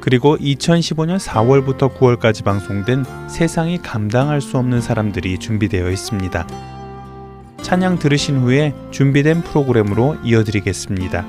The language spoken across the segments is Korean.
그리고 2015년 4월부터 9월까지 방송된 세상이 감당할 수 없는 사람들이 준비되어 있습니다. 찬양 들으신 후에 준비된 프로그램으로 이어드리겠습니다.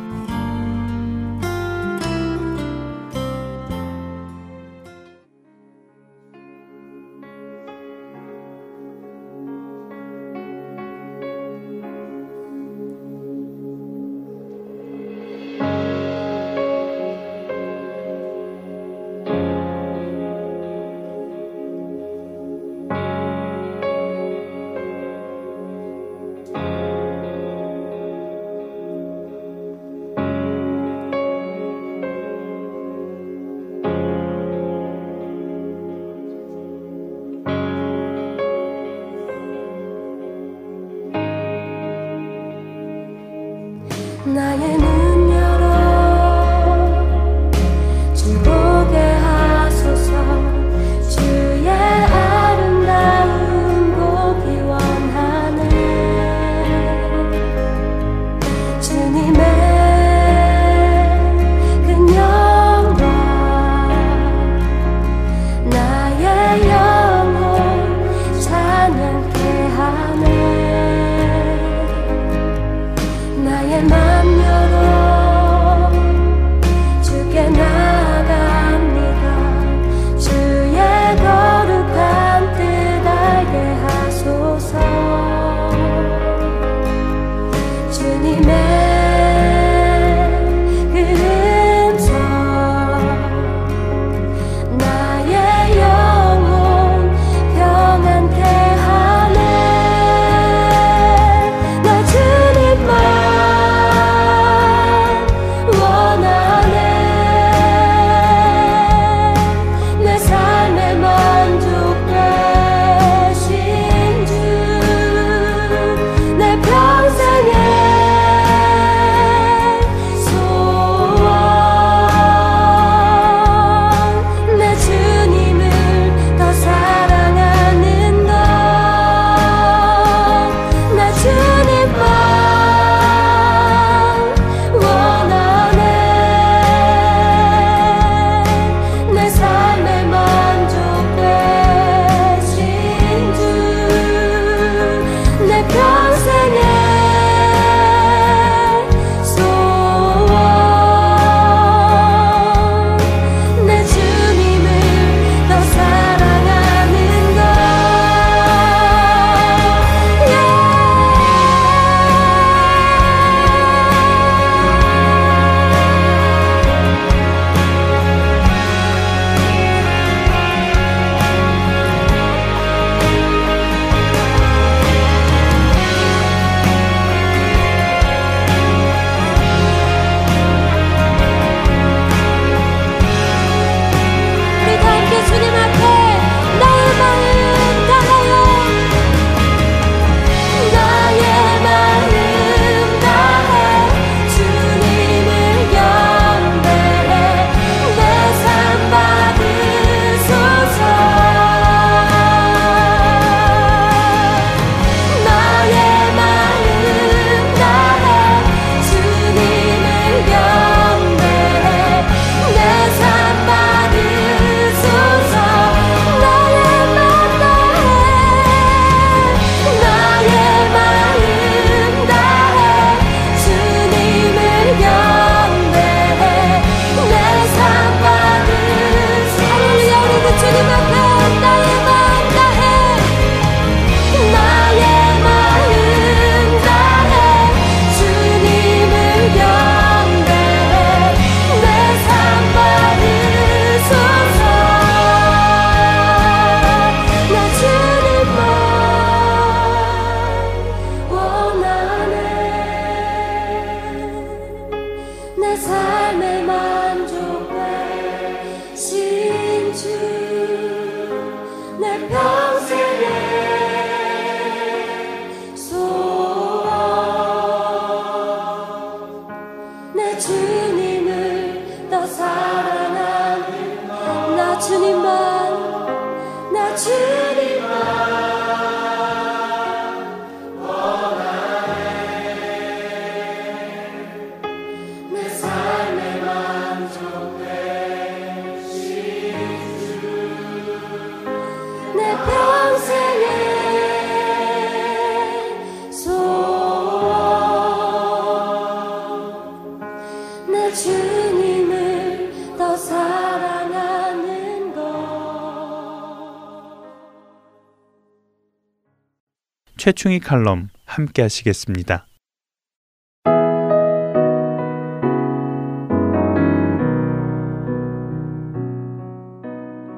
최충희 칼럼 함께 하시겠습니다.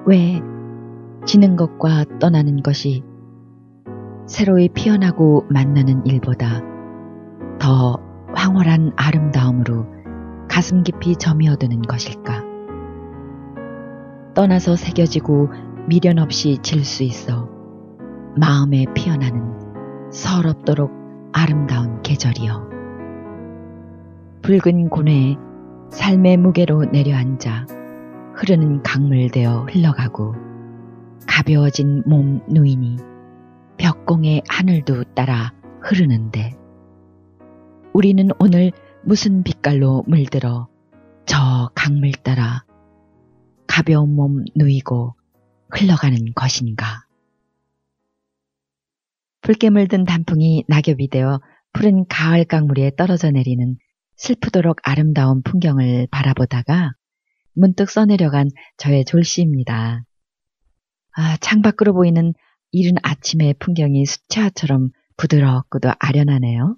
왜 지는 것과 떠나는 것이 새로이 피어나고 만나는 일보다 더 황홀한 아름다움으로 가슴 깊이 점이어드는 것일까? 떠나서 새겨지고 미련 없이 질 수 있어 마음에 피어나는 서럽도록 아름다운 계절이여. 붉은 고뇌에 삶의 무게로 내려앉아 흐르는 강물 되어 흘러가고 가벼워진 몸 누이니 벽공의 하늘도 따라 흐르는데 우리는 오늘 무슨 빛깔로 물들어 저 강물 따라 가벼운 몸 누이고 흘러가는 것인가. 붉게 물든 단풍이 낙엽이 되어 푸른 가을 강물에 떨어져 내리는 슬프도록 아름다운 풍경을 바라보다가 문득 써내려간 저의 졸시입니다. 아, 창밖으로 보이는 이른 아침의 풍경이 수채화처럼 부드럽고도 아련하네요.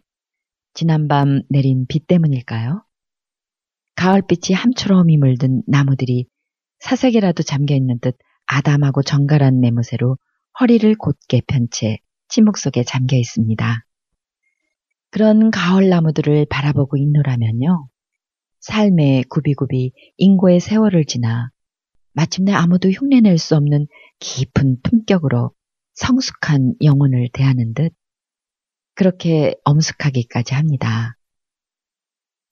지난밤 내린 비 때문일까요? 가을빛이 함초롬이 물든 나무들이 사색이라도 잠겨있는 듯 아담하고 정갈한 내무새로 허리를 곧게 편 채 침묵 속에 잠겨 있습니다. 그런 가을 나무들을 바라보고 있노라면요. 삶의 굽이굽이 인고의 세월을 지나 마침내 아무도 흉내낼 수 없는 깊은 품격으로 성숙한 영혼을 대하는 듯 그렇게 엄숙하기까지 합니다.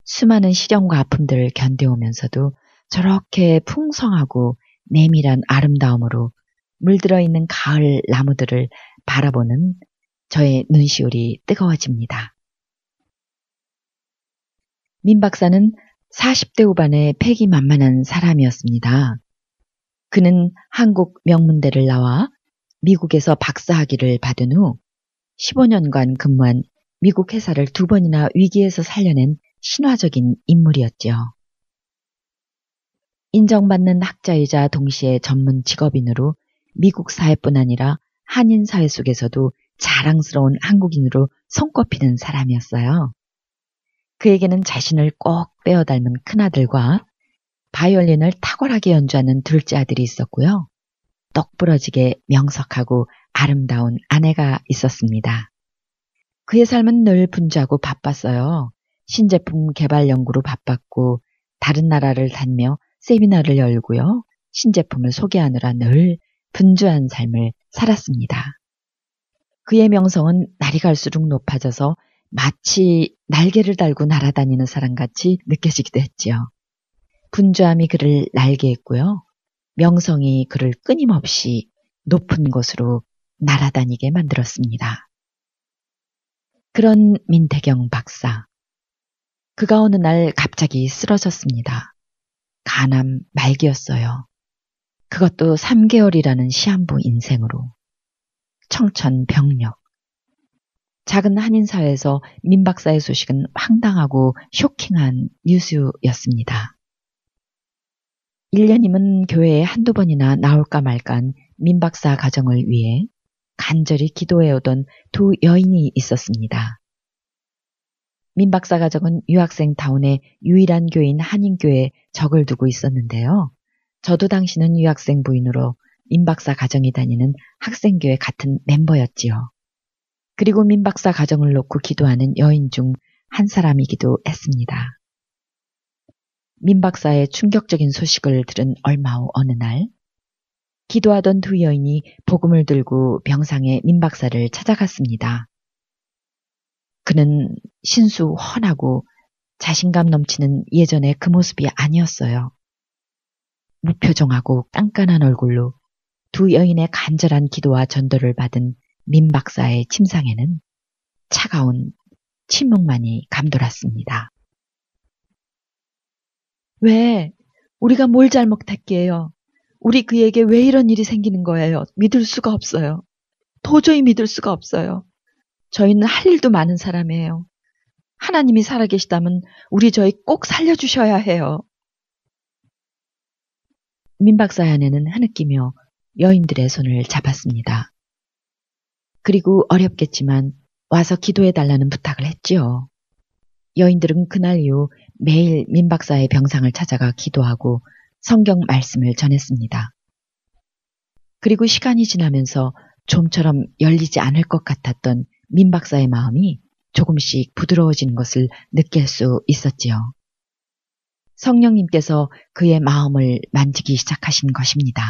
수많은 시련과 아픔들을 견뎌오면서도 저렇게 풍성하고 내밀한 아름다움으로 물들어 있는 가을 나무들을 바라보는 저의 눈시울이 뜨거워집니다. 민 박사는 40대 후반의 패기 만만한 사람이었습니다. 그는 한국 명문대를 나와 미국에서 박사학위를 받은 후 15년간 근무한 미국 회사를 두 번이나 위기에서 살려낸 신화적인 인물이었죠. 인정받는 학자이자 동시에 전문 직업인으로 미국 사회뿐 아니라 한인 사회 속에서도 자랑스러운 한국인으로 손꼽히는 사람이었어요. 그에게는 자신을 꼭 빼어 닮은 큰아들과 바이올린을 탁월하게 연주하는 둘째 아들이 있었고요. 똑부러지게 명석하고 아름다운 아내가 있었습니다. 그의 삶은 늘 분주하고 바빴어요. 신제품 개발 연구로 바빴고 다른 나라를 다니며 세미나를 열고요. 신제품을 소개하느라 늘 분주한 삶을 살았습니다. 그의 명성은 날이 갈수록 높아져서 마치 날개를 달고 날아다니는 사람같이 느껴지기도 했지요. 분주함이 그를 날개했고요. 명성이 그를 끊임없이 높은 곳으로 날아다니게 만들었습니다. 그런 민태경 박사. 그가 어느 날 갑자기 쓰러졌습니다. 간암 말기였어요. 그것도 3개월이라는 시한부 인생으로. 청천벽력. 작은 한인사회에서 민 박사의 소식은 황당하고 쇼킹한 뉴스였습니다. 1년이면 교회에 한두 번이나 나올까 말까한 민 박사 가정을 위해 간절히 기도해오던 두 여인이 있었습니다. 민 박사 가정은 유학생 다운의 유일한 교인 한인교회에 적을 두고 있었는데요. 저도 당시는 유학생 부인으로 민 박사 가정이 다니는 학생교회 같은 멤버였지요. 그리고 민 박사 가정을 놓고 기도하는 여인 중 한 사람이기도 했습니다. 민 박사의 충격적인 소식을 들은 얼마 후 어느 날 기도하던 두 여인이 복음을 들고 병상에 민 박사를 찾아갔습니다. 그는 신수 훤하고 자신감 넘치는 예전의 그 모습이 아니었어요. 무표정하고 깐깐한 얼굴로 두 여인의 간절한 기도와 전도를 받은 민 박사의 침상에는 차가운 침묵만이 감돌았습니다. 왜? 우리가 뭘 잘못했게요? 우리 그에게 왜 이런 일이 생기는 거예요? 믿을 수가 없어요. 도저히 믿을 수가 없어요. 저희는 할 일도 많은 사람이에요. 하나님이 살아계시다면 우리 저희 꼭 살려주셔야 해요. 민박사의 아내는 흐느끼며 여인들의 손을 잡았습니다. 그리고 어렵겠지만 와서 기도해달라는 부탁을 했지요. 여인들은 그날 이후 매일 민박사의 병상을 찾아가 기도하고 성경 말씀을 전했습니다. 그리고 시간이 지나면서 좀처럼 열리지 않을 것 같았던 민박사의 마음이 조금씩 부드러워지는 것을 느낄 수 있었지요. 성령님께서 그의 마음을 만지기 시작하신 것입니다.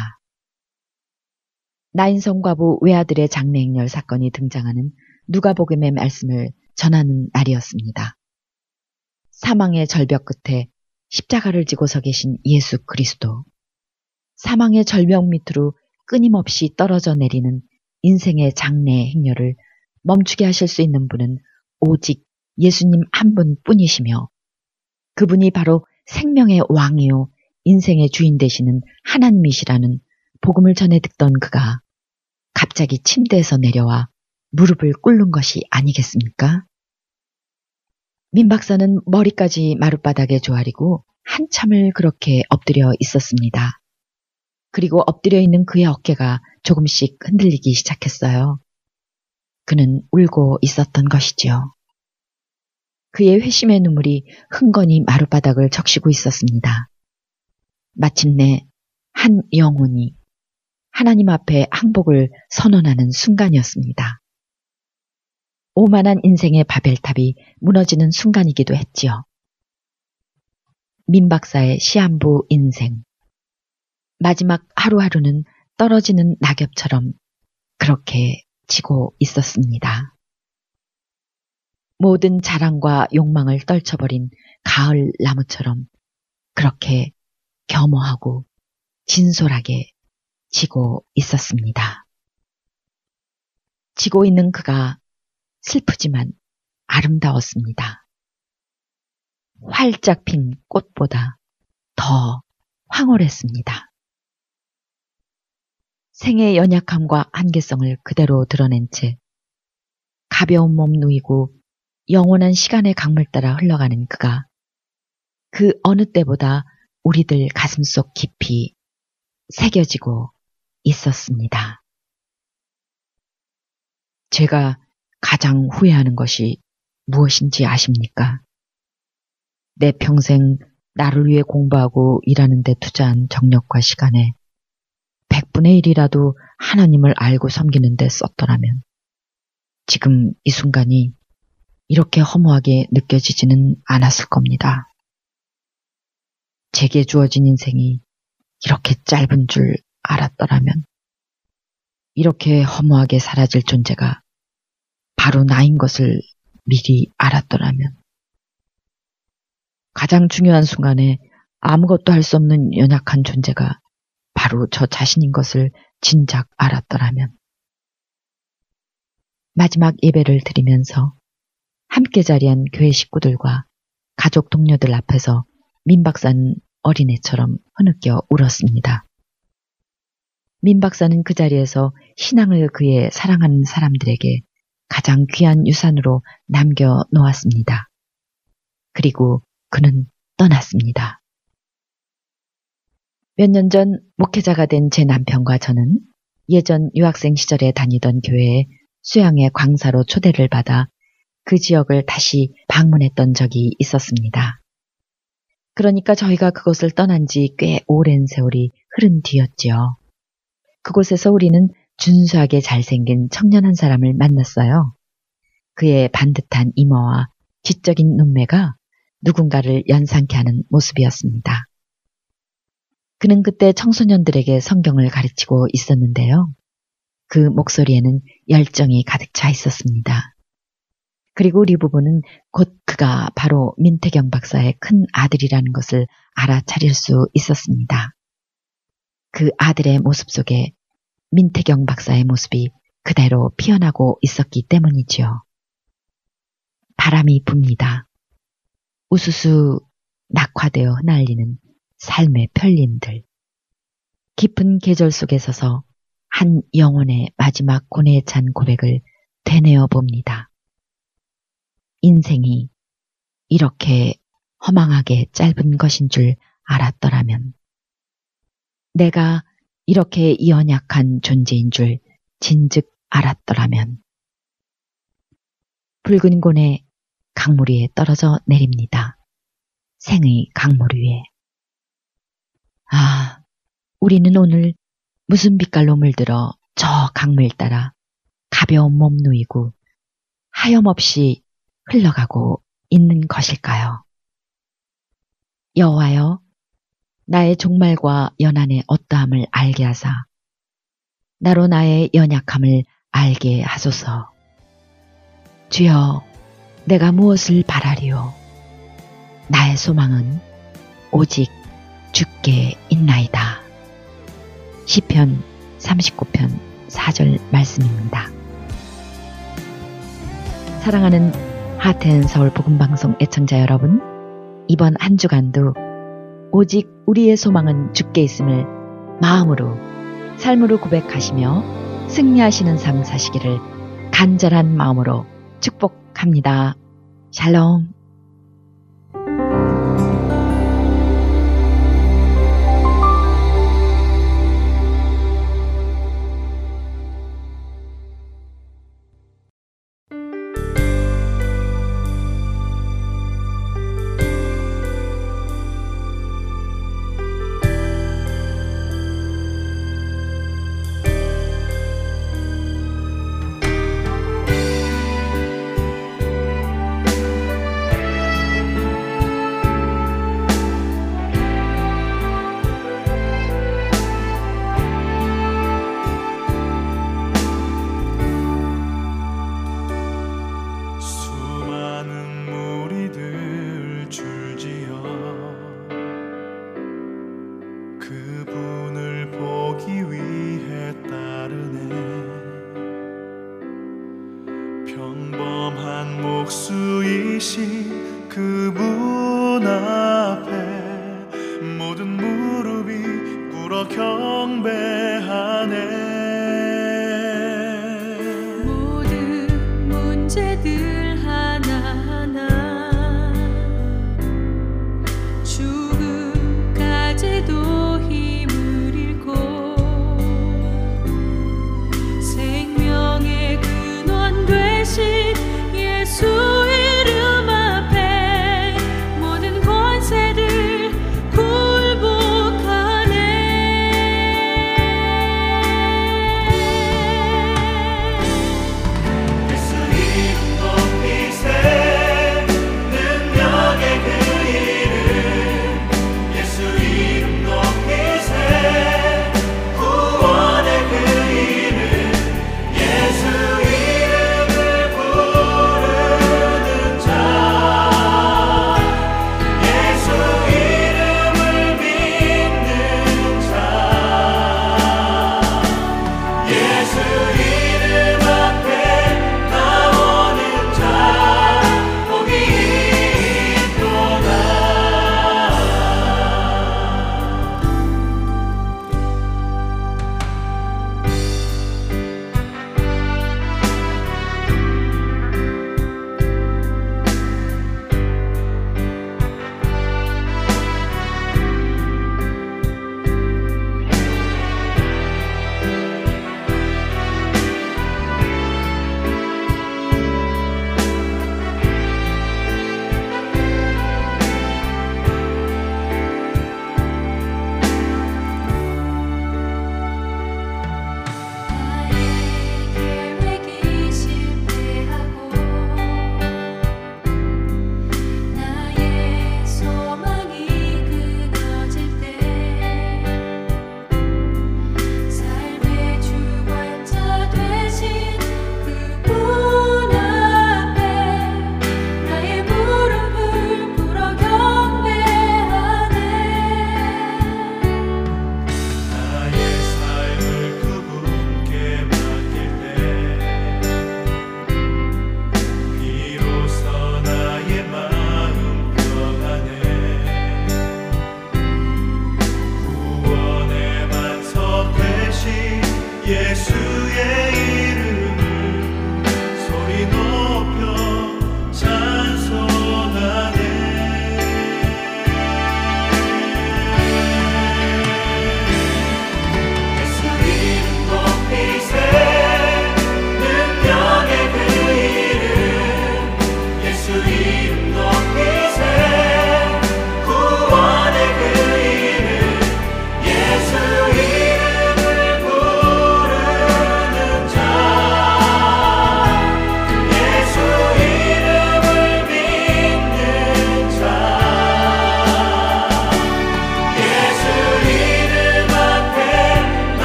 나인성 과부 외아들의 장례행렬 사건이 등장하는 누가복음의 말씀을 전하는 날이었습니다. 사망의 절벽 끝에 십자가를 지고 서 계신 예수 그리스도. 사망의 절벽 밑으로 끊임없이 떨어져 내리는 인생의 장례 행렬을 멈추게 하실 수 있는 분은 오직 예수님 한 분 뿐이시며 그분이 바로 생명의 왕이요 인생의 주인 되시는 하나님이시라는 복음을 전해 듣던 그가 갑자기 침대에서 내려와 무릎을 꿇는 것이 아니겠습니까? 민 박사는 머리까지 마룻바닥에 조아리고 한참을 그렇게 엎드려 있었습니다. 그리고 엎드려 있는 그의 어깨가 조금씩 흔들리기 시작했어요. 그는 울고 있었던 것이지요. 그의 회심의 눈물이 흥건히 마룻바닥을 적시고 있었습니다. 마침내 한 영혼이 하나님 앞에 항복을 선언하는 순간이었습니다. 오만한 인생의 바벨탑이 무너지는 순간이기도 했지요. 민 박사의 시한부 인생. 마지막 하루하루는 떨어지는 낙엽처럼 그렇게 지고 있었습니다. 모든 자랑과 욕망을 떨쳐버린 가을 나무처럼 그렇게 겸허하고 진솔하게 지고 있었습니다. 지고 있는 그가 슬프지만 아름다웠습니다. 활짝 핀 꽃보다 더 황홀했습니다. 생의 연약함과 한계성을 그대로 드러낸 채 가벼운 몸 누이고 영원한 시간의 강물 따라 흘러가는 그가 그 어느 때보다 우리들 가슴속 깊이 새겨지고 있었습니다. 제가 가장 후회하는 것이 무엇인지 아십니까? 내 평생 나를 위해 공부하고 일하는 데 투자한 정력과 시간에 100분의 1이라도 하나님을 알고 섬기는 데 썼더라면 지금 이 순간이 이렇게 허무하게 느껴지지는 않았을 겁니다. 제게 주어진 인생이 이렇게 짧은 줄 알았더라면 이렇게 허무하게 사라질 존재가 바로 나인 것을 미리 알았더라면 가장 중요한 순간에 아무것도 할 수 없는 연약한 존재가 바로 저 자신인 것을 진작 알았더라면 마지막 예배를 드리면서 함께 자리한 교회 식구들과 가족 동료들 앞에서 민 박사는 어린애처럼 흐느껴 울었습니다. 민 박사는 그 자리에서 신앙을 그의 사랑하는 사람들에게 가장 귀한 유산으로 남겨 놓았습니다. 그리고 그는 떠났습니다. 몇 년 전 목회자가 된 제 남편과 저는 예전 유학생 시절에 다니던 교회에 수양의 광사로 초대를 받아 그 지역을 다시 방문했던 적이 있었습니다. 그러니까 저희가 그곳을 떠난 지 꽤 오랜 세월이 흐른 뒤였지요. 그곳에서 우리는 준수하게 잘생긴 청년 한 사람을 만났어요. 그의 반듯한 이마와 지적인 눈매가 누군가를 연상케 하는 모습이었습니다. 그는 그때 청소년들에게 성경을 가르치고 있었는데요. 그 목소리에는 열정이 가득 차 있었습니다. 그리고 리 부부는 곧 그가 바로 민태경 박사의 큰 아들이라는 것을 알아차릴 수 있었습니다. 그 아들의 모습 속에 민태경 박사의 모습이 그대로 피어나고 있었기 때문이지요. 바람이 붑니다. 우수수 낙화되어 흩날리는 삶의 편림들. 깊은 계절 속에 서서 한 영혼의 마지막 고뇌에 찬 고백을 되뇌어 봅니다. 인생이 이렇게 허망하게 짧은 것인 줄 알았더라면 내가 이렇게 연약한 존재인 줄 진즉 알았더라면 붉은 곤에 강물 위에 떨어져 내립니다. 생의 강물 위에. 아, 우리는 오늘 무슨 빛깔로 물들어 저 강물 따라 가벼운 몸 누이고 하염없이 흘러가고 있는 것일까요? 여호와여, 나의 종말과 연한의 어떠함을 알게 하사 나로 나의 연약함을 알게 하소서. 주여, 내가 무엇을 바라리요? 나의 소망은 오직 주께 있나이다. 시편 39편 4절 말씀입니다. 사랑하는 하트앤 서울 복음방송 애청자 여러분, 이번 한 주간도 오직 우리의 소망은 주께 있음을 마음으로, 삶으로 고백하시며 승리하시는 삶 사시기를 간절한 마음으로 축복합니다. 샬롬.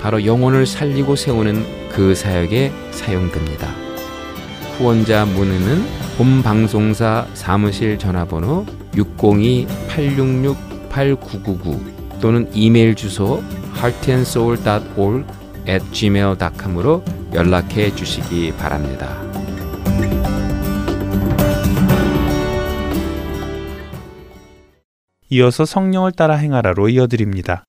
바로 영혼을 살리고 세우는 그 사역에 사용됩니다. 후원자 문의는 본 방송사 사무실 전화번호 602-866-8999 또는 이메일 주소 heartandsoul.org at gmail.com으로 연락해 주시기 바랍니다. 이어서 성령을 따라 행하라로 이어드립니다.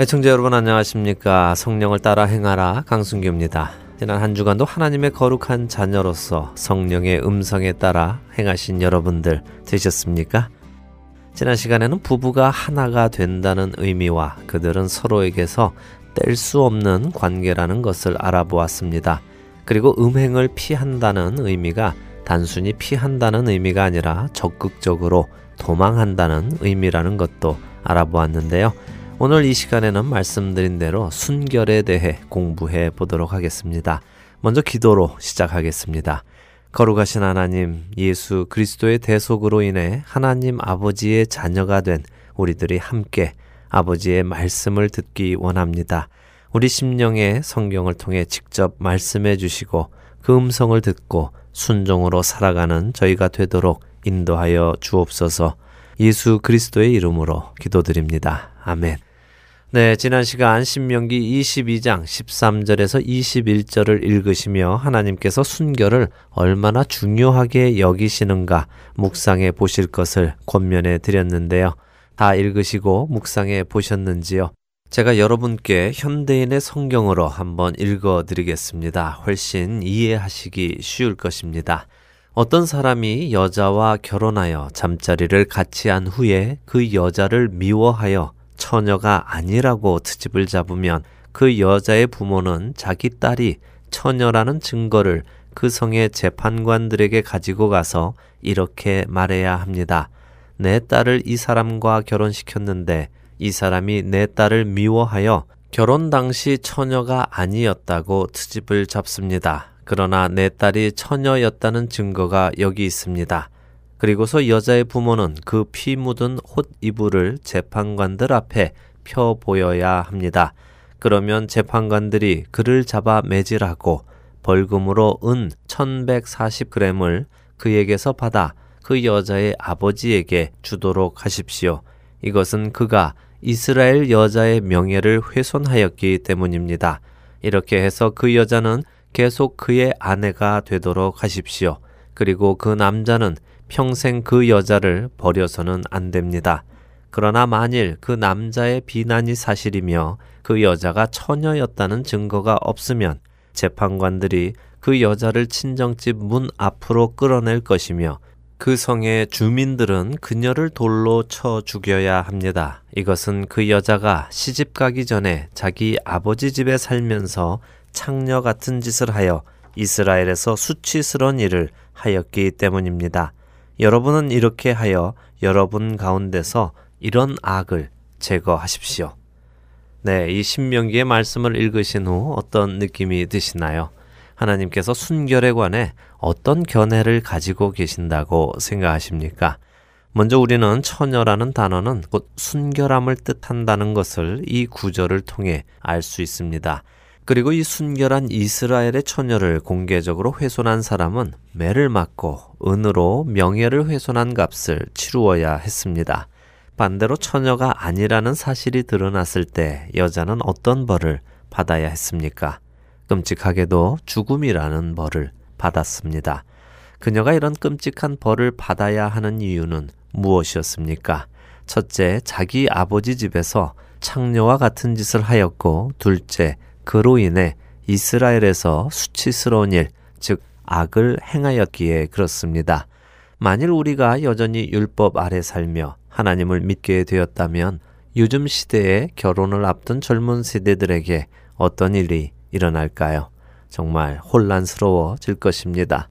애청자 여러분 안녕하십니까 성령을 따라 행하라 강순규입니다 지난 한 주간도 하나님의 거룩한 자녀로서 성령의 음성에 따라 행하신 여러분들 되셨습니까? 지난 시간에는 부부가 하나가 된다는 의미와 그들은 서로에게서 뗄 수 없는 관계라는 것을 알아보았습니다. 그리고 음행을 피한다는 의미가 단순히 피한다는 의미가 아니라 적극적으로 도망한다는 의미라는 것도 알아보았는데요. 오늘 이 시간에는 말씀드린 대로 순결에 대해 공부해 보도록 하겠습니다. 먼저 기도로 시작하겠습니다. 거룩하신 하나님, 예수 그리스도의 대속으로 인해 하나님 아버지의 자녀가 된 우리들이 함께 아버지의 말씀을 듣기 원합니다. 우리 심령에 성경을 통해 직접 말씀해 주시고 그 음성을 듣고 순종으로 살아가는 저희가 되도록 인도하여 주옵소서 예수 그리스도의 이름으로 기도드립니다. 아멘. 네, 지난 시간 신명기 22장 13절에서 21절을 읽으시며 하나님께서 순결을 얼마나 중요하게 여기시는가 묵상해 보실 것을 권면해 드렸는데요. 다 읽으시고 묵상해 보셨는지요? 제가 여러분께 현대인의 성경으로 한번 읽어 드리겠습니다. 훨씬 이해하시기 쉬울 것입니다. 어떤 사람이 여자와 결혼하여 잠자리를 같이 한 후에 그 여자를 미워하여 처녀가 아니라고 트집을 잡으면 그 여자의 부모는 자기 딸이 처녀라는 증거를 그 성의 재판관들에게 가지고 가서 이렇게 말해야 합니다. 내 딸을 이 사람과 결혼시켰는데 이 사람이 내 딸을 미워하여 결혼 당시 처녀가 아니었다고 트집을 잡습니다. 그러나 내 딸이 처녀였다는 증거가 여기 있습니다. 그리고서 여자의 부모는 그 피 묻은 옷 이불을 재판관들 앞에 펴 보여야 합니다. 그러면 재판관들이 그를 잡아 매질하고 벌금으로 은 1140g을 그에게서 받아 그 여자의 아버지에게 주도록 하십시오. 이것은 그가 이스라엘 여자의 명예를 훼손하였기 때문입니다. 이렇게 해서 그 여자는 계속 그의 아내가 되도록 하십시오. 그리고 그 남자는 평생 그 여자를 버려서는 안 됩니다. 그러나 만일 그 남자의 비난이 사실이며 그 여자가 처녀였다는 증거가 없으면 재판관들이 그 여자를 친정집 문 앞으로 끌어낼 것이며 그 성의 주민들은 그녀를 돌로 쳐 죽여야 합니다. 이것은 그 여자가 시집 가기 전에 자기 아버지 집에 살면서 창녀 같은 짓을 하여 이스라엘에서 수치스러운 일을 하였기 때문입니다. 여러분은 이렇게 하여 여러분 가운데서 이런 악을 제거하십시오. 네, 이 신명기의 말씀을 읽으신 후 어떤 느낌이 드시나요? 하나님께서 순결에 관해 어떤 견해를 가지고 계신다고 생각하십니까? 먼저 우리는 처녀라는 단어는 곧 순결함을 뜻한다는 것을 이 구절을 통해 알 수 있습니다. 그리고 이 순결한 이스라엘의 처녀를 공개적으로 훼손한 사람은 매를 맞고 은으로 명예를 훼손한 값을 치루어야 했습니다. 반대로 처녀가 아니라는 사실이 드러났을 때 여자는 어떤 벌을 받아야 했습니까? 끔찍하게도 죽음이라는 벌을 받았습니다. 그녀가 이런 끔찍한 벌을 받아야 하는 이유는 무엇이었습니까? 첫째, 자기 아버지 집에서 창녀와 같은 짓을 하였고, 둘째, 그로 인해 이스라엘에서 수치스러운 일, 즉 악을 행하였기에 그렇습니다. 만일 우리가 여전히 율법 아래 살며 하나님을 믿게 되었다면 요즘 시대에 결혼을 앞둔 젊은 세대들에게 어떤 일이 일어날까요? 정말 혼란스러워질 것입니다.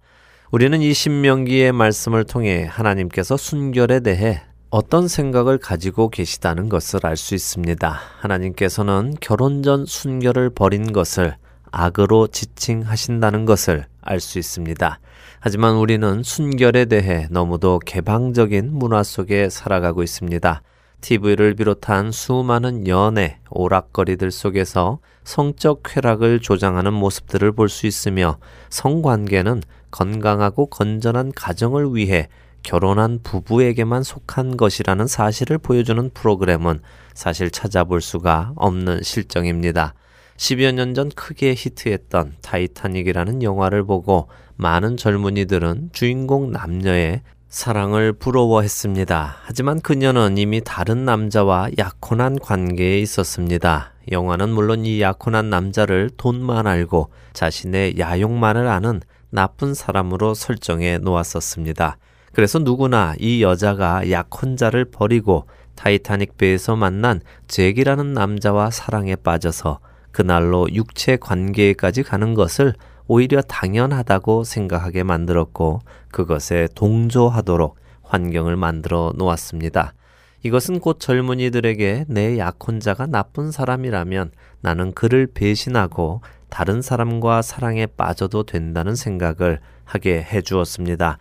우리는 이 신명기의 말씀을 통해 하나님께서 순결에 대해 어떤 생각을 가지고 계시다는 것을 알 수 있습니다. 하나님께서는 결혼 전 순결을 버린 것을 악으로 지칭하신다는 것을 알 수 있습니다. 하지만 우리는 순결에 대해 너무도 개방적인 문화 속에 살아가고 있습니다. TV를 비롯한 수많은 연애, 오락거리들 속에서 성적 쾌락을 조장하는 모습들을 볼 수 있으며 성관계는 건강하고 건전한 가정을 위해 결혼한 부부에게만 속한 것이라는 사실을 보여주는 프로그램은 사실 찾아볼 수가 없는 실정입니다. 10여 년 전 크게 히트했던 타이타닉이라는 영화를 보고 많은 젊은이들은 주인공 남녀의 사랑을 부러워했습니다. 하지만 그녀는 이미 다른 남자와 약혼한 관계에 있었습니다. 영화는 물론 이 약혼한 남자를 돈만 알고 자신의 야욕만을 아는 나쁜 사람으로 설정해 놓았었습니다. 그래서 누구나 이 여자가 약혼자를 버리고 타이타닉 배에서 만난 잭이라는 남자와 사랑에 빠져서 그날로 육체 관계까지 가는 것을 오히려 당연하다고 생각하게 만들었고 그것에 동조하도록 환경을 만들어 놓았습니다. 이것은 곧 젊은이들에게 내 약혼자가 나쁜 사람이라면 나는 그를 배신하고 다른 사람과 사랑에 빠져도 된다는 생각을 하게 해 주었습니다.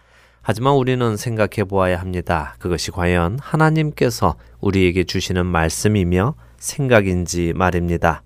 하지만 우리는 생각해 보아야 합니다. 그것이 과연 하나님께서 우리에게 주시는 말씀이며 생각인지 말입니다.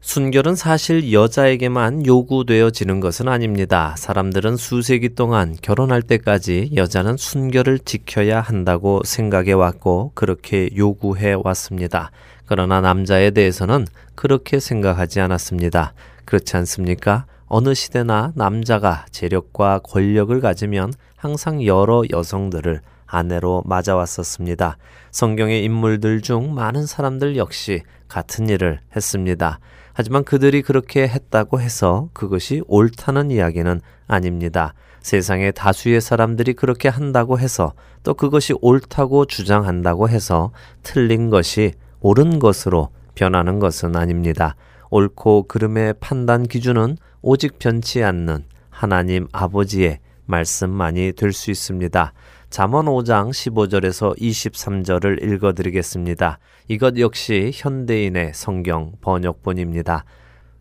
순결은 사실 여자에게만 요구되어지는 것은 아닙니다. 사람들은 수세기 동안 결혼할 때까지 여자는 순결을 지켜야 한다고 생각해 왔고 그렇게 요구해 왔습니다. 그러나 남자에 대해서는 그렇게 생각하지 않았습니다. 그렇지 않습니까? 어느 시대나 남자가 재력과 권력을 가지면 항상 여러 여성들을 아내로 맞아왔었습니다. 성경의 인물들 중 많은 사람들 역시 같은 일을 했습니다. 하지만 그들이 그렇게 했다고 해서 그것이 옳다는 이야기는 아닙니다. 세상의 다수의 사람들이 그렇게 한다고 해서 또 그것이 옳다고 주장한다고 해서 틀린 것이 옳은 것으로 변하는 것은 아닙니다. 옳고 그름의 판단 기준은 오직 변치 않는 하나님 아버지의 말씀만이 될 수 있습니다. 잠언 5장 15절에서 23절을 읽어 드리겠습니다. 이것 역시 현대인의 성경 번역본입니다.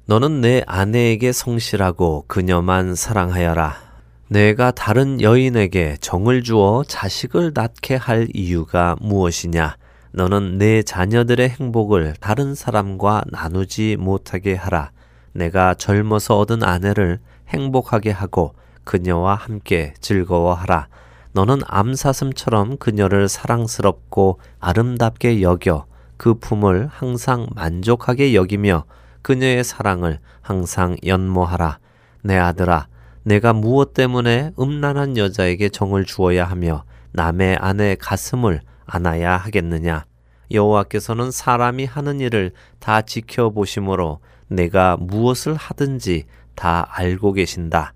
너는 내 아내에게 성실하고 그녀만 사랑하여라. 내가 다른 여인에게 정을 주어 자식을 낳게 할 이유가 무엇이냐? 너는 내 자녀들의 행복을 다른 사람과 나누지 못하게 하라. 내가 젊어서 얻은 아내를 행복하게 하고 그녀와 함께 즐거워하라. 너는 암사슴처럼 그녀를 사랑스럽고 아름답게 여겨 그 품을 항상 만족하게 여기며 그녀의 사랑을 항상 연모하라. 내 아들아, 내가 무엇 때문에 음란한 여자에게 정을 주어야 하며 남의 아내 가슴을 안아야 하겠느냐? 여호와께서는 사람이 하는 일을 다 지켜보심으로 내가 무엇을 하든지 다 알고 계신다.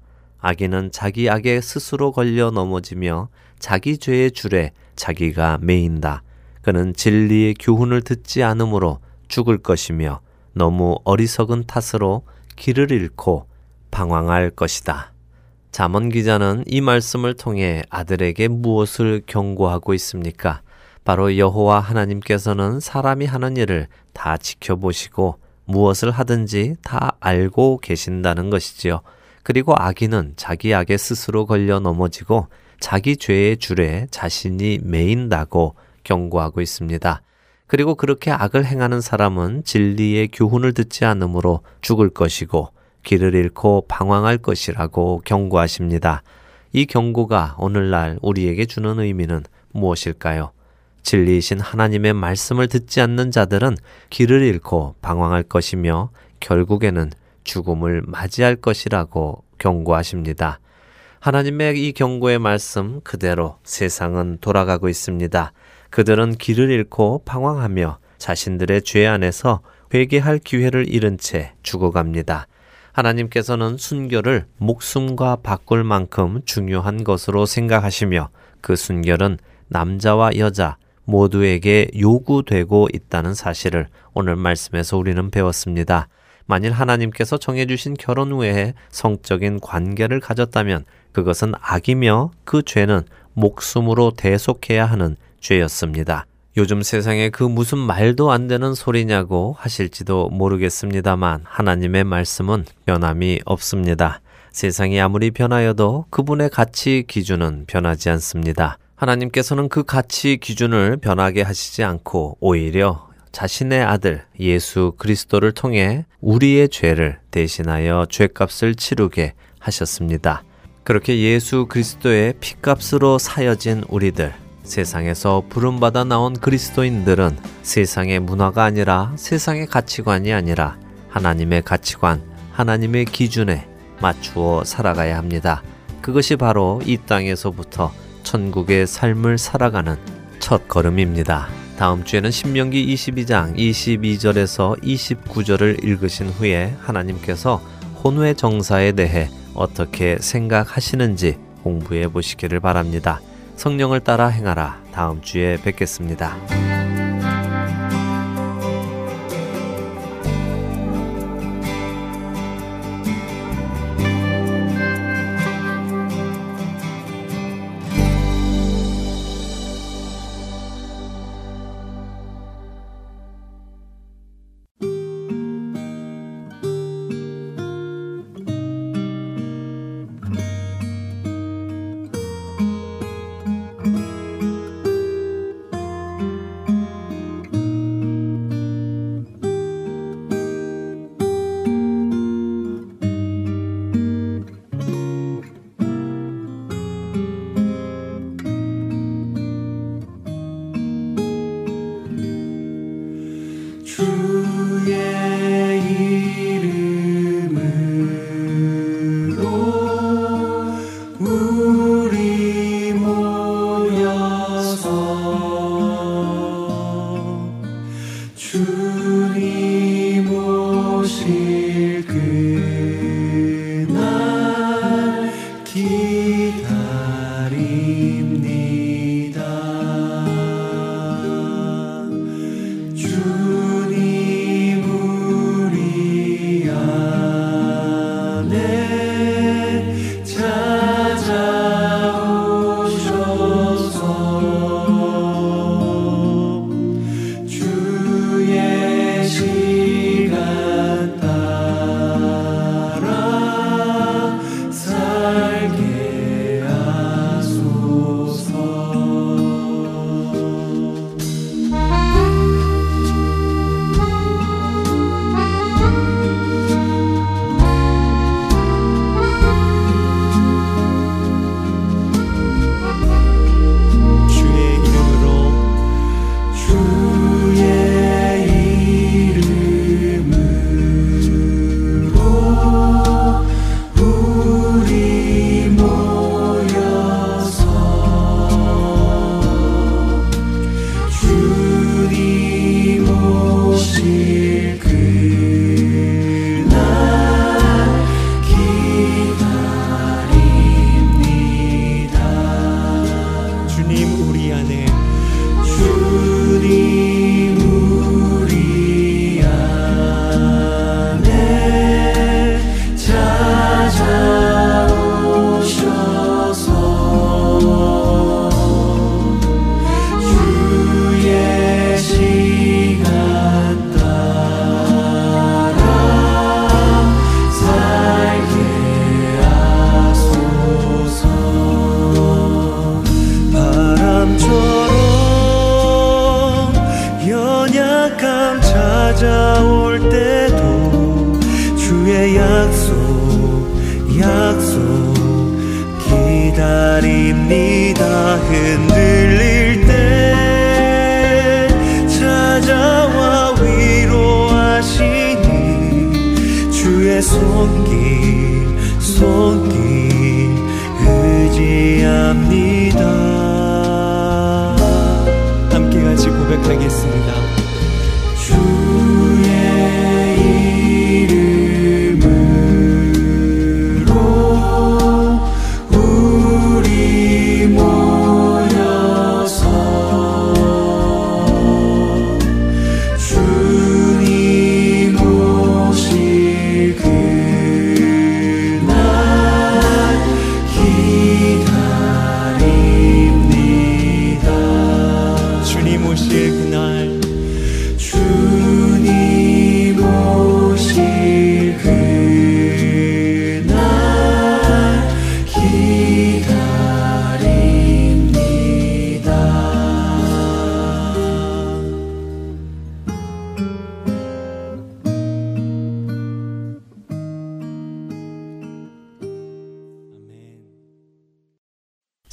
악인은 자기 악에 스스로 걸려 넘어지며 자기 죄의 줄에 자기가 매인다. 그는 진리의 교훈을 듣지 않으므로 죽을 것이며 너무 어리석은 탓으로 길을 잃고 방황할 것이다. 잠언 기자는 이 말씀을 통해 아들에게 무엇을 경고하고 있습니까? 바로 여호와 하나님께서는 사람이 하는 일을 다 지켜보시고 무엇을 하든지 다 알고 계신다는 것이지요. 그리고 악인은 자기 악에 스스로 걸려 넘어지고 자기 죄의 줄에 자신이 매인다고 경고하고 있습니다. 그리고 그렇게 악을 행하는 사람은 진리의 교훈을 듣지 않으므로 죽을 것이고 길을 잃고 방황할 것이라고 경고하십니다. 이 경고가 오늘날 우리에게 주는 의미는 무엇일까요? 진리이신 하나님의 말씀을 듣지 않는 자들은 길을 잃고 방황할 것이며 결국에는 죽음을 맞이할 것이라고 경고하십니다. 하나님의 이 경고의 말씀 그대로 세상은 돌아가고 있습니다. 그들은 길을 잃고 방황하며 자신들의 죄 안에서 회개할 기회를 잃은 채 죽어갑니다. 하나님께서는 순결을 목숨과 바꿀 만큼 중요한 것으로 생각하시며 그 순결은 남자와 여자 모두에게 요구되고 있다는 사실을 오늘 말씀에서 우리는 배웠습니다. 만일 하나님께서 정해주신 결혼 후에 성적인 관계를 가졌다면 그것은 악이며 그 죄는 목숨으로 대속해야 하는 죄였습니다. 요즘 세상에 그 무슨 말도 안 되는 소리냐고 하실지도 모르겠습니다만 하나님의 말씀은 변함이 없습니다. 세상이 아무리 변하여도 그분의 가치 기준은 변하지 않습니다. 하나님께서는 그 가치 기준을 변하게 하시지 않고 오히려 자신의 아들 예수 그리스도를 통해 우리의 죄를 대신하여 죄값을 치르게 하셨습니다. 그렇게 예수 그리스도의 피값으로 사여진 우리들, 세상에서 부름받아 나온 그리스도인들은 세상의 문화가 아니라 세상의 가치관이 아니라 하나님의 가치관, 하나님의 기준에 맞추어 살아가야 합니다. 그것이 바로 이 땅에서부터 천국의 삶을 살아가는 첫 걸음입니다. 다음 주에는 신명기 22장 22절에서 29절을 읽으신 후에 하나님께서 혼외 정사에 대해 어떻게 생각하시는지 공부해 보시기를 바랍니다. 성령을 따라 행하라. 다음 주에 뵙겠습니다.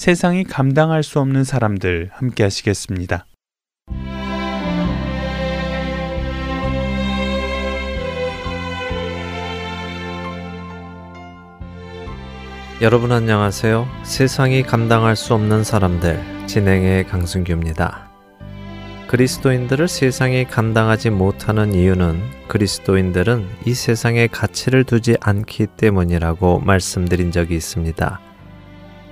세상이 감당할 수 없는 사람들 함께 하시겠습니다. 여러분 안녕하세요. 세상이 감당할 수 없는 사람들 진행의 강승규입니다. 그리스도인들을 세상이 감당하지 못하는 이유는 그리스도인들은 이 세상에 가치를 두지 않기 때문이라고 말씀드린 적이 있습니다.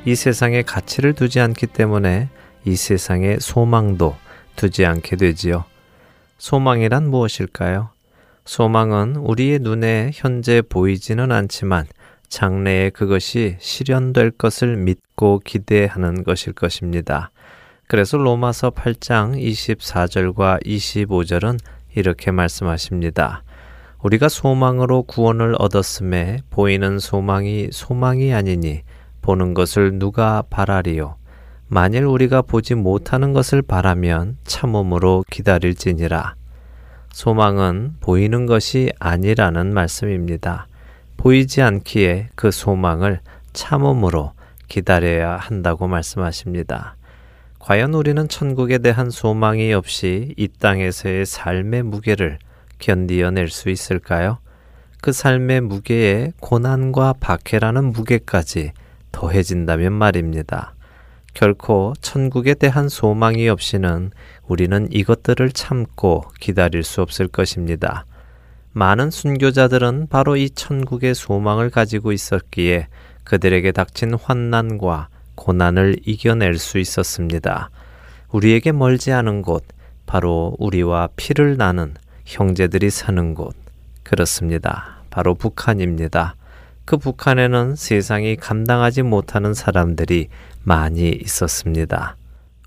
이 세상에 가치를 두지 않기 때문에 이 세상에 소망도 두지 않게 되지요. 소망이란 무엇일까요? 소망은 우리의 눈에 현재 보이지는 않지만 장래에 그것이 실현될 것을 믿고 기대하는 것일 것입니다. 그래서 로마서 8장 24절과 25절은 이렇게 말씀하십니다. 우리가 소망으로 구원을 얻었음에 보이는 소망이 소망이 아니니 보는 것을 누가 바라리요. 만일 우리가 보지 못하는 것을 바라면 참음으로 기다릴지니라. 소망은 보이는 것이 아니라는 말씀입니다. 보이지 않기에 그 소망을 참음으로 기다려야 한다고 말씀하십니다. 과연 우리는 천국에 대한 소망이 없이 이 땅에서의 삶의 무게를 견디어낼 수 있을까요? 그 삶의 무게에 고난과 박해라는 무게까지 더해진다면 말입니다. 결코 천국에 대한 소망이 없이는 우리는 이것들을 참고 기다릴 수 없을 것입니다. 많은 순교자들은 바로 이 천국의 소망을 가지고 있었기에 그들에게 닥친 환난과 고난을 이겨낼 수 있었습니다. 우리에게 멀지 않은 곳, 바로 우리와 피를 나는 형제들이 사는 곳. 그렇습니다. 바로 북한입니다. 그 북한에는 세상이 감당하지 못하는 사람들이 많이 있었습니다.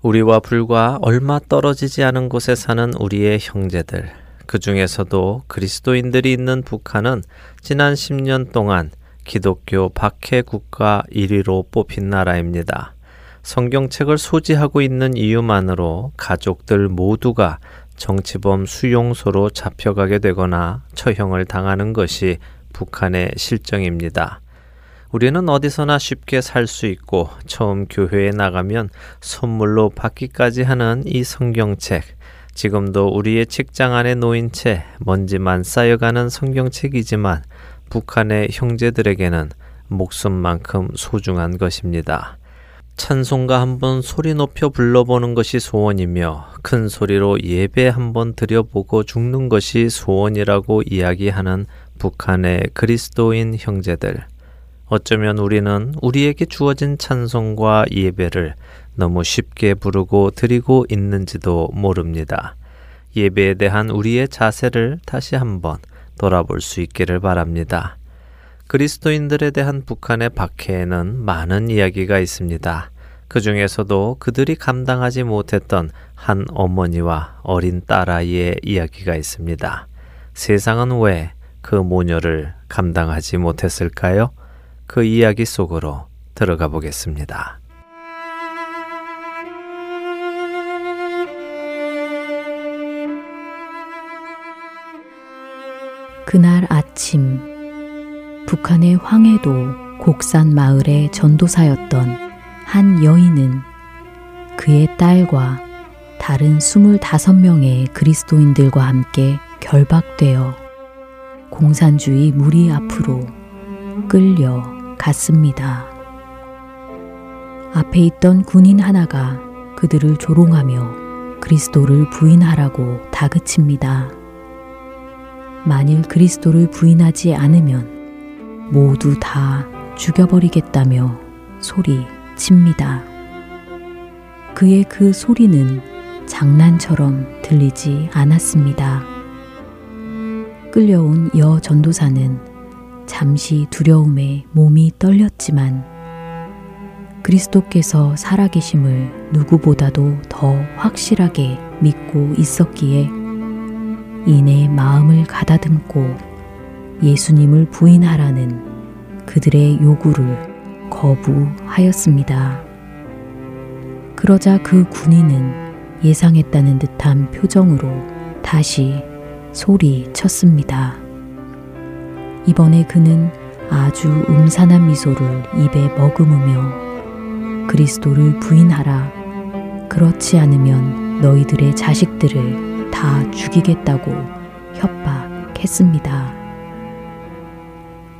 우리와 불과 얼마 떨어지지 않은 곳에 사는 우리의 형제들, 그 중에서도 그리스도인들이 있는 북한은 지난 10년 동안 기독교 박해 국가 1위로 뽑힌 나라입니다. 성경책을 소지하고 있는 이유만으로 가족들 모두가 정치범 수용소로 잡혀가게 되거나 처형을 당하는 것이 북한의 실정입니다. 우리는 어디서나 쉽게 살 수 있고 처음 교회에 나가면 선물로 받기까지 하는 이 성경책. 지금도 우리의 책장 안에 놓인 채 먼지만 쌓여가는 성경책이지만 북한의 형제들에게는 목숨만큼 소중한 것입니다. 찬송가 한번 소리 높여 불러보는 것이 소원이며 큰 소리로 예배 한번 드려보고 죽는 것이 소원이라고 이야기하는 북한의 그리스도인 형제들. 어쩌면 우리는 우리에게 주어진 찬송과 예배를 너무 쉽게 부르고 드리고 있는지도 모릅니다. 예배에 대한 우리의 자세를 다시 한번 돌아볼 수 있기를 바랍니다. 그리스도인들에 대한 북한의 박해에는 많은 이야기가 있습니다. 그 중에서도 그들이 감당하지 못했던 한 어머니와 어린 딸아이의 이야기가 있습니다. 세상은 왜 그 모녀를 감당하지 못했을까요? 그 이야기 속으로 들어가 보겠습니다. 그날 아침 북한의 황해도 곡산 마을의 전도사였던 한 여인은 그의 딸과 다른 25명의 그리스도인들과 함께 결박되어 공산주의 무리 앞으로 끌려 갔습니다. 앞에 있던 군인 하나가 그들을 조롱하며 그리스도를 부인하라고 다그칩니다. 만일 그리스도를 부인하지 않으면 모두 다 죽여버리겠다며 소리 칩니다. 그의 그 소리는 장난처럼 들리지 않았습니다. 끌려온 여 전도사는 잠시 두려움에 몸이 떨렸지만 그리스도께서 살아계심을 누구보다도 더 확실하게 믿고 있었기에 이내 마음을 가다듬고 예수님을 부인하라는 그들의 요구를 거부하였습니다. 그러자 그 군인은 예상했다는 듯한 표정으로 다시 소리쳤습니다. 이번에 그는 아주 음산한 미소를 입에 머금으며 그리스도를 부인하라. 그렇지 않으면 너희들의 자식들을 다 죽이겠다고 협박했습니다.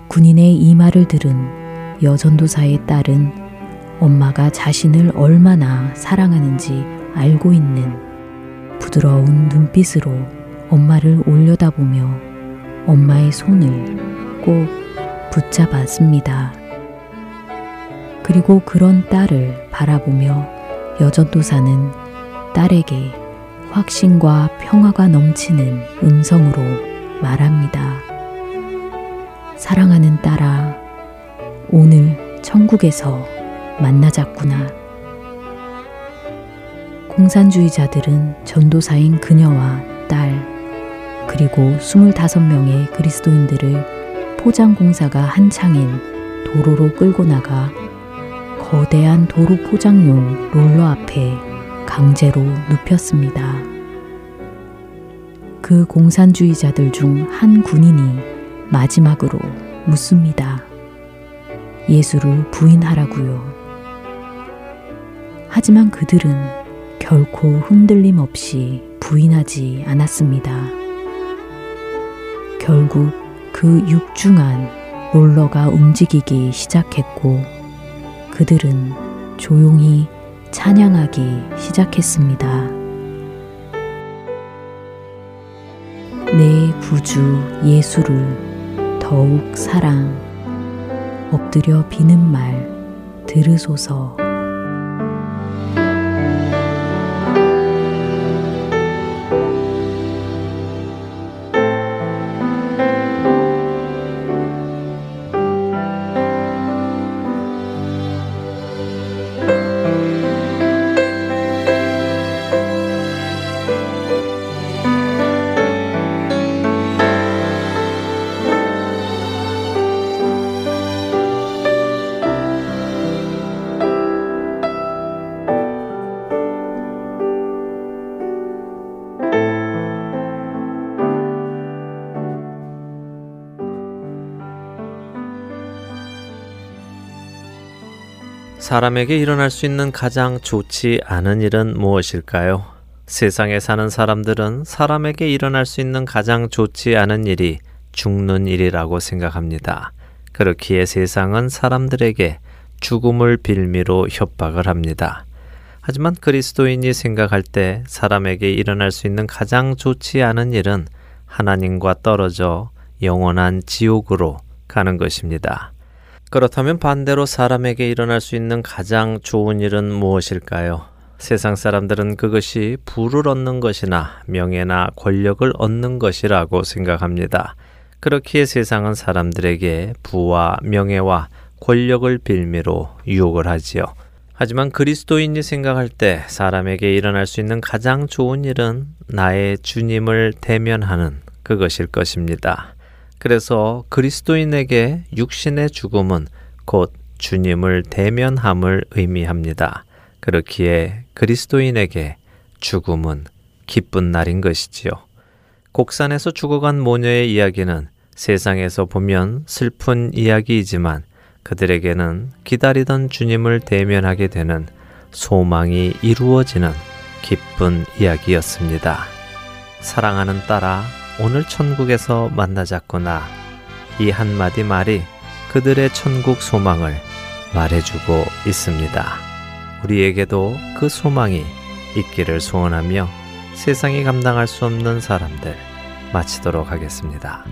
군인의 이 말을 들은 여전도사의 딸은 엄마가 자신을 얼마나 사랑하는지 알고 있는 부드러운 눈빛으로 엄마를 올려다보며 엄마의 손을 꼭 붙잡았습니다. 그리고 그런 딸을 바라보며 여전도사는 딸에게 확신과 평화가 넘치는 음성으로 말합니다. 사랑하는 딸아, 오늘 천국에서 만나자꾸나. 공산주의자들은 전도사인 그녀와 딸, 그리고 25명의 그리스도인들을 포장공사가 한창인 도로로 끌고 나가 거대한 도로 포장용 롤러 앞에 강제로 눕혔습니다. 그 공산주의자들 중 한 군인이 마지막으로 묻습니다. 예수를 부인하라고요. 하지만 그들은 결코 흔들림 없이 부인하지 않았습니다. 결국 그 육중한 롤러가 움직이기 시작했고 그들은 조용히 찬양하기 시작했습니다. 내 구주 예수를 더욱 사랑, 엎드려 비는 말 들으소서. 사람에게 일어날 수 있는 가장 좋지 않은 일은 무엇일까요? 세상에 사는 사람들은 사람에게 일어날 수 있는 가장 좋지 않은 일이 죽는 일이라고 생각합니다. 그렇기에 세상은 사람들에게 죽음을 빌미로 협박을 합니다. 하지만 그리스도인이 생각할 때 사람에게 일어날 수 있는 가장 좋지 않은 일은 하나님과 떨어져 영원한 지옥으로 가는 것입니다. 그렇다면 반대로 사람에게 일어날 수 있는 가장 좋은 일은 무엇일까요? 세상 사람들은 그것이 부를 얻는 것이나 명예나 권력을 얻는 것이라고 생각합니다. 그렇기에 세상은 사람들에게 부와 명예와 권력을 빌미로 유혹을 하지요. 하지만 그리스도인이 생각할 때 사람에게 일어날 수 있는 가장 좋은 일은 나의 주님을 대면하는 그것일 것입니다. 그래서 그리스도인에게 육신의 죽음은 곧 주님을 대면함을 의미합니다. 그렇기에 그리스도인에게 죽음은 기쁜 날인 것이지요. 곡산에서 죽어간 모녀의 이야기는 세상에서 보면 슬픈 이야기이지만 그들에게는 기다리던 주님을 대면하게 되는 소망이 이루어지는 기쁜 이야기였습니다. 사랑하는 딸아, 오늘 천국에서 만나자꾸나. 이 한마디 말이 그들의 천국 소망을 말해주고 있습니다. 우리에게도 그 소망이 있기를 소원하며 세상이 감당할 수 없는 사람들 마치도록 하겠습니다.